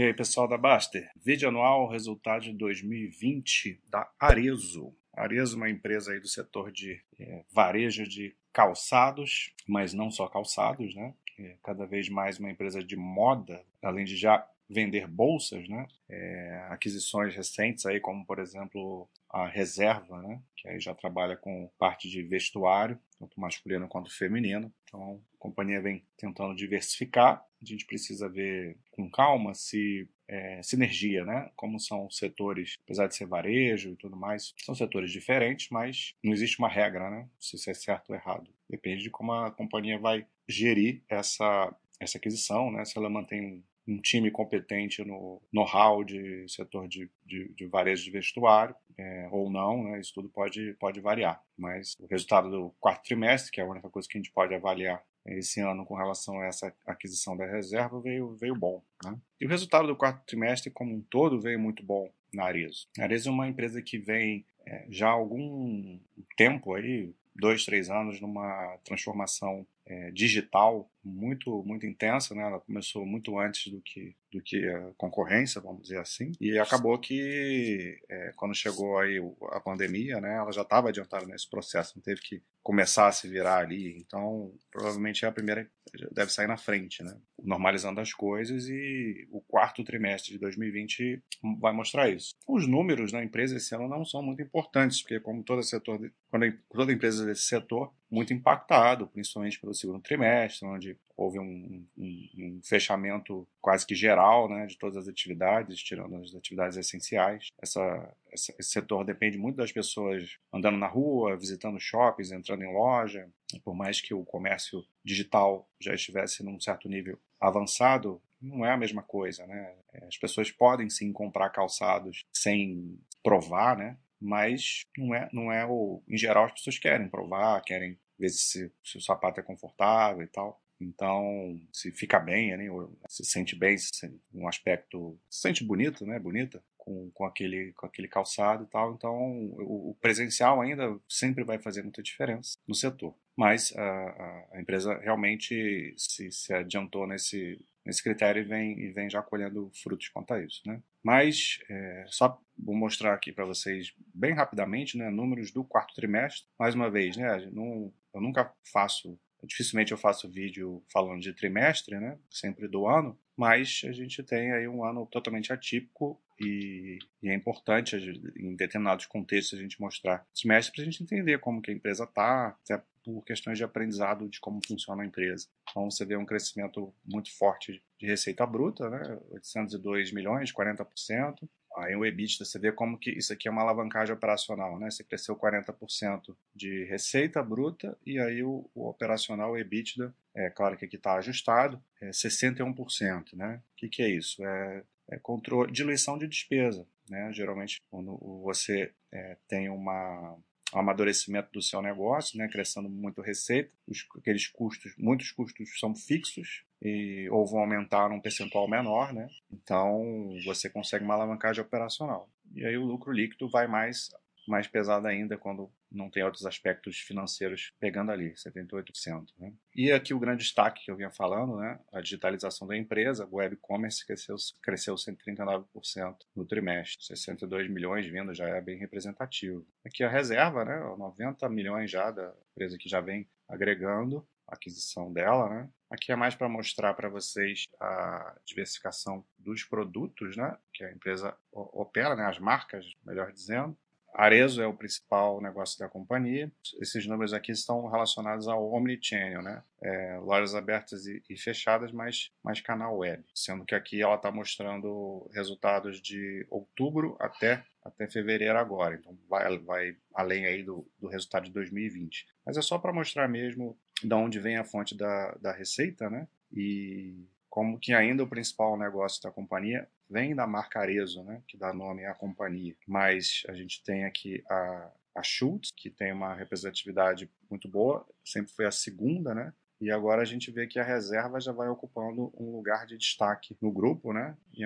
E aí, pessoal da Baster? Vídeo anual, resultado de 2020 da Arezo. Arezo é uma empresa aí do setor de é, varejo de calçados, mas não só calçados, né? É cada vez mais uma empresa de moda, além de já vender bolsas, né? É, aquisições recentes aí, como por exemplo a Reserva, né? Que aí já trabalha com parte de vestuário, tanto masculino quanto feminino. Então a companhia vem tentando diversificar. A gente precisa ver com calma se é, sinergia, né? Como são setores, apesar de ser varejo e tudo mais, são setores diferentes, mas não existe uma regra, né? Se isso é certo ou errado. Depende de como a companhia vai gerir essa essa aquisição, né? Se ela mantém um time competente no know-how de setor de, de, de, varejo de vestuário, é, ou não, né? isso tudo pode, pode variar. Mas o resultado do quarto trimestre, que é a única coisa que a gente pode avaliar esse ano com relação a essa aquisição da reserva, veio, veio bom. Né? E o resultado do quarto trimestre, como um todo, veio muito bom na Arezo. A Arezo é uma empresa que vem é, já há algum tempo aí, dois, três anos, numa transformação é, digital muito muito intensa, né? Ela começou muito antes do que do que a concorrência, vamos dizer assim, e acabou que é, quando chegou aí a pandemia, né? Ela já estava adiantada nesse processo, não teve que começar a se virar ali, então provavelmente é a primeira deve sair na frente, né? Normalizando as coisas e o quarto trimestre de 2020 vai mostrar isso. Os números da empresa esse ano não são muito importantes, porque como todo setor, quando toda empresa desse setor muito impactado, principalmente pelo segundo trimestre, onde houve um, um, um, fechamento quase que geral né, de todas as atividades, tirando as atividades essenciais. Essa, essa, esse setor depende muito das pessoas andando na rua, visitando shoppings, entrando em loja. Por mais que o comércio digital já estivesse num certo nível avançado, não é a mesma coisa, né? As pessoas podem sim comprar calçados sem provar, né? Mas não é, não é o. Em geral, as pessoas querem provar, querem ver se, se o sapato é confortável e tal. Então, se fica bem, né, se sente bem, se sente um aspecto, se sente bonito, né, bonita, com, com, aquele, com aquele calçado e tal. Então, o, o presencial ainda sempre vai fazer muita diferença no setor. Mas a, a, empresa realmente se, se adiantou nesse, nesse critério e vem, e vem já colhendo frutos quanto a isso, né? Mas é, só vou mostrar aqui para vocês bem rapidamente, né, números do quarto trimestre. Mais uma vez, né, não, eu nunca faço, dificilmente eu faço vídeo falando de trimestre, né, sempre do ano, mas a gente tem aí um ano totalmente atípico e, e é importante em determinados contextos a gente mostrar trimestre para a gente entender como que a empresa está, até por questões de aprendizado de como funciona a empresa. Então você vê um crescimento muito forte de receita bruta, né? 802 milhões, 40%. Aí o EBITDA, você vê como que isso aqui é uma alavancagem operacional, né? Você cresceu 40% de receita bruta e aí o, o operacional, o EBITDA, é claro que aqui está ajustado, é 61%, né? O que, que é isso? É, é controle, diluição de despesa, né? Geralmente, quando você é, tem uma amadurecimento do seu negócio, né, crescendo muito receita, os, aqueles custos, muitos custos são fixos e ou vão aumentar num percentual menor, né? Então você consegue uma alavancagem operacional. E aí o lucro líquido vai mais mais pesado ainda quando não tem outros aspectos financeiros pegando ali, 78%. Né? E aqui o grande destaque que eu vinha falando, né? a digitalização da empresa, o web commerce cresceu, cresceu 139% no trimestre, 62 milhões vindo já é bem representativo. Aqui a reserva, né? 90 milhões já da empresa que já vem agregando a aquisição dela, né? Aqui é mais para mostrar para vocês a diversificação dos produtos, né? Que a empresa opera, né? As marcas, melhor dizendo. Arezo é o principal negócio da companhia. Esses números aqui estão relacionados ao Omnichannel, né? É, lojas abertas e, e, fechadas, mas mais canal web. Sendo que aqui ela está mostrando resultados de outubro até, até fevereiro agora. Então vai, vai além aí do, do resultado de 2020. Mas é só para mostrar mesmo de onde vem a fonte da, da receita, né? E como que ainda o principal negócio da companhia vem da marca Arezzo, né, que dá nome à companhia. Mas a gente tem aqui a, a Schultz, que tem uma representatividade muito boa, sempre foi a segunda, né? E agora a gente vê que a reserva já vai ocupando um lugar de destaque no grupo, né? Em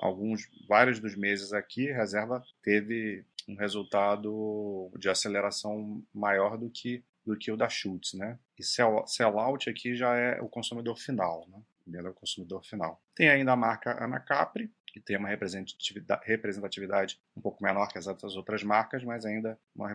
alguns, vários dos meses aqui, a reserva teve um resultado de aceleração maior do que do que o da Schultz, né? E sell, sell out aqui já é o consumidor final, né? Vendendo ao consumidor final. Tem ainda a marca Anacapri, que tem uma representatividade, um pouco menor que as outras marcas, mas ainda uma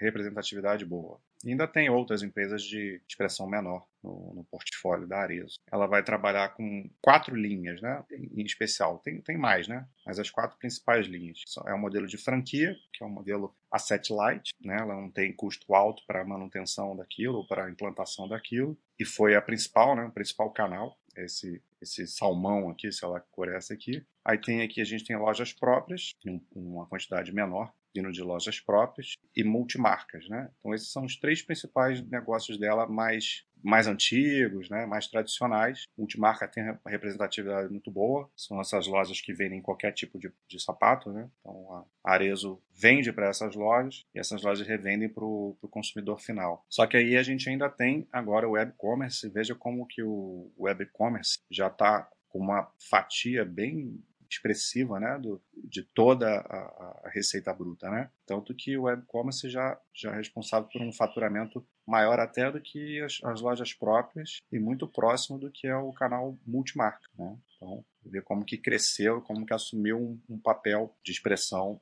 representatividade boa. E ainda tem outras empresas de expressão menor no, no, portfólio da Arezzo. Ela vai trabalhar com quatro linhas, né? Em especial. Tem, tem mais, né? Mas as quatro principais linhas. É o modelo de franquia, que é um modelo asset light, né? Ela não tem custo alto para manutenção daquilo, para implantação daquilo. E foi a principal, né? O principal canal esse, esse salmão aqui, é essa aqui. Aí tem aqui, a gente tem lojas próprias, uma quantidade menor, vindo de lojas próprias, e multimarcas, né? Então esses são os três principais negócios dela mais mais antigos, né, mais tradicionais. Multimarca tem representatividade muito boa, são essas lojas que vendem qualquer tipo de, de sapato. Né? Então a Arezo vende para essas lojas e essas lojas revendem para o consumidor final. Só que aí a gente ainda tem agora o web commerce. Veja como que o web commerce já está com uma fatia bem expressiva né, do, de toda a, a, receita bruta. Né? Tanto que o e-commerce já, já é responsável por um faturamento maior até do que as, as, lojas próprias e muito próximo do que é o canal multimarca. Né? Então, ver como que cresceu, como que assumiu um, um papel de expressão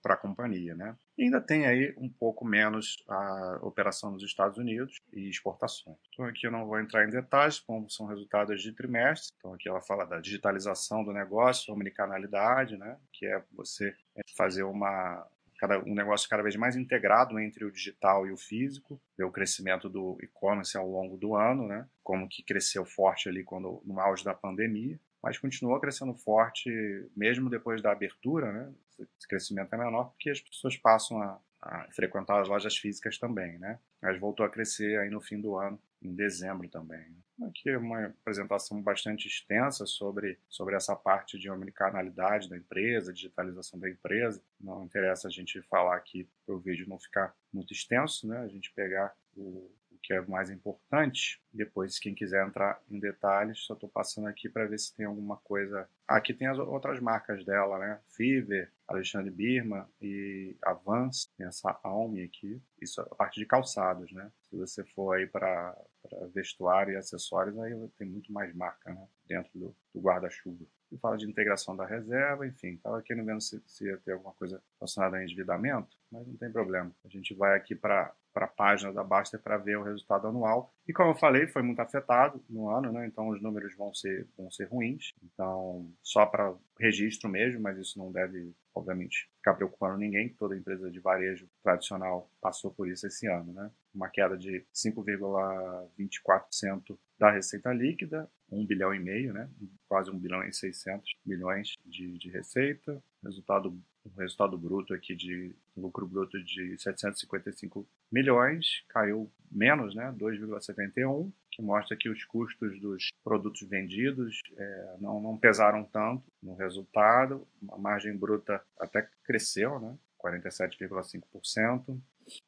para a companhia. Né? E ainda tem aí um pouco menos a operação nos Estados Unidos e exportações. Então aqui eu não vou entrar em detalhes, como são resultados de trimestre. Então aqui ela fala da digitalização do negócio, omnicanalidade, né? que é você fazer uma, cada, um negócio cada vez mais integrado entre o digital e o físico, ver o crescimento do e-commerce ao longo do ano, né? como que cresceu forte ali quando, no auge da pandemia, mas continuou crescendo forte mesmo depois da abertura, né? esse crescimento é menor porque as pessoas passam a, a frequentar as lojas físicas também, né? mas voltou a crescer aí no fim do ano, em dezembro também. Aqui é uma apresentação bastante extensa sobre, sobre essa parte de omnicanalidade da empresa, digitalização da empresa. Não interessa a gente falar aqui para o vídeo não ficar muito extenso, né? A gente pegar o, o que é mais importante. Depois, quem quiser entrar em detalhes, só estou passando aqui para ver se tem alguma coisa. aqui tem as outras marcas dela, né? Fiverr, Alexandre Birma e Avance, tem essa Alme aqui. Isso é a parte de calçados, né? Se você for aí para vestuário e acessórios, aí tem muito mais marca né? dentro do, do guarda-chuva. E fala de integração da reserva, enfim. Estava não vendo se, se ia ter alguma coisa relacionada a endividamento, mas não tem problema. A gente vai aqui para para a página da Baster para ver o resultado anual. E como eu falei, foi muito afetado no ano, né? então os números vão ser, vão ser ruins. Então, só para registro mesmo, mas isso não deve, obviamente, ficar preocupando ninguém. Toda empresa de varejo tradicional passou por isso esse ano. Né? Uma queda de 5,24% da receita líquida, 1 bilhão e meio, né? quase 1 bilhão e 600 milhões de, de receita. Resultado um resultado bruto aqui de lucro bruto de 755 milhões, caiu menos, né, 2,71, que mostra que os custos dos produtos vendidos é, não, não pesaram tanto no resultado, a margem bruta até cresceu, né, 47,5%,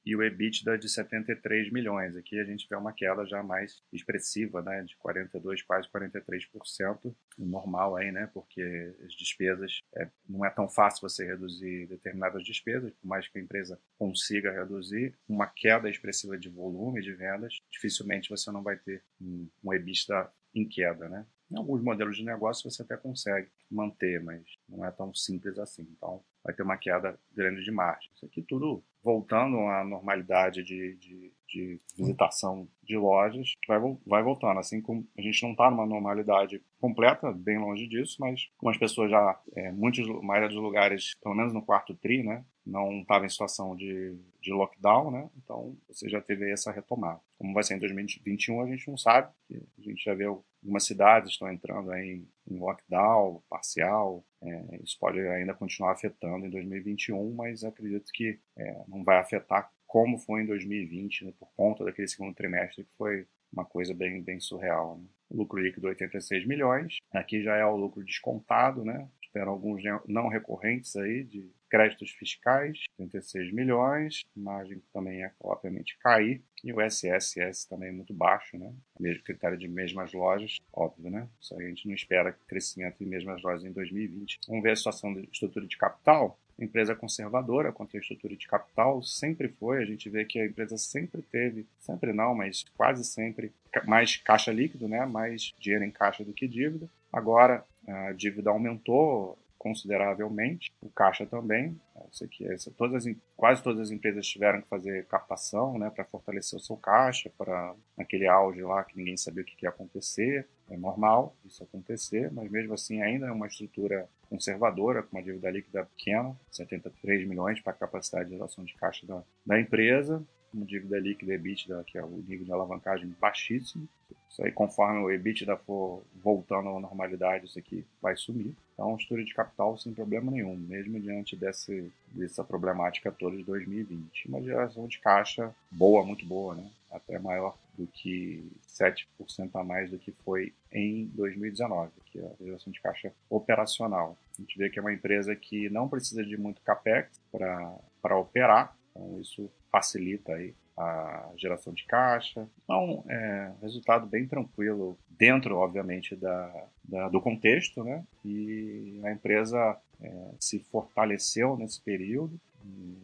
e o EBITDA de 73 milhões. Aqui a gente vê uma queda já mais expressiva, né, de 42, quase 43%, normal aí, né, porque as despesas é, não é tão fácil você reduzir determinadas despesas, por mais que a empresa consiga reduzir, uma queda expressiva de volume de vendas, dificilmente você não vai ter um, um EBITDA em queda, né? Em alguns modelos de negócio você até consegue manter, mas não é tão simples assim. Então, vai ter uma queda grande de margem. Isso aqui tudo voltando à normalidade de, de, de visitação de lojas, vai, vai voltando. Assim como a gente não está numa normalidade completa, bem longe disso, mas como as pessoas já, é, muitos, maioria dos lugares, pelo menos no quarto tri, né, não estava em situação de, de lockdown, né? Então você já teve essa retomada. Como vai ser em 2021, a gente não sabe. A gente já vê algumas cidades estão entrando em, em lockdown parcial. É, isso pode ainda continuar afetando em 2021, mas acredito que é, não vai afetar como foi em 2020, né, por conta daquele segundo trimestre que foi uma coisa bem, bem surreal. Né? lucro líquido 86 milhões. Aqui já é o lucro descontado, né? Esperam alguns não recorrentes aí de créditos fiscais, 36 milhões, margem também é obviamente cair, e o SSS também é muito baixo, né? Mesmo critério de mesmas lojas, óbvio, né? Aí a gente não espera crescimento em mesmas lojas em 2020. Vamos ver a situação da estrutura de capital. empresa conservadora quanto à estrutura de capital, sempre foi. A gente vê que a empresa sempre teve, sempre não, mas quase sempre, mais caixa líquido, né? mais dinheiro em caixa do que dívida. Agora, a dívida aumentou consideravelmente, o caixa também. Isso aqui, essa, todas as, quase todas as empresas tiveram que fazer captação né, para fortalecer o seu caixa, para naquele auge lá que ninguém sabia o que ia acontecer. É normal isso acontecer, mas mesmo assim ainda é uma estrutura conservadora, com uma dívida líquida pequena, 73 milhões para a capacidade de geração de caixa da, da empresa, uma dívida líquida EBITDA, que é o nível de alavancagem baixíssimo. Isso aí, conforme o EBITDA for voltando à normalidade, isso aqui vai sumir. Então, estrutura de capital sem problema nenhum, mesmo diante desse, dessa problemática toda de 2020. Uma geração de caixa boa, muito boa, né? até maior do que 7% a mais do que foi em 2019, que é a geração de caixa operacional. A gente vê que é uma empresa que não precisa de muito capex para operar, então isso facilita aí a geração de caixa. Então, é resultado bem tranquilo dentro, obviamente, da, da do contexto, né? E a empresa é, se fortaleceu nesse período.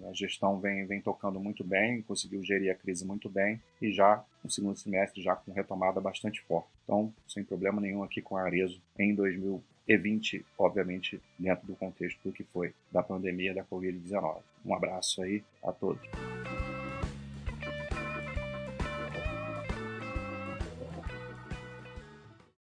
A gestão vem, vem tocando muito bem, conseguiu gerir a crise muito bem e já no segundo semestre já com retomada bastante forte. Então, sem problema nenhum aqui com a Arezo em 2020, obviamente dentro do contexto do que foi da pandemia da Covid-19. Um abraço aí a todos.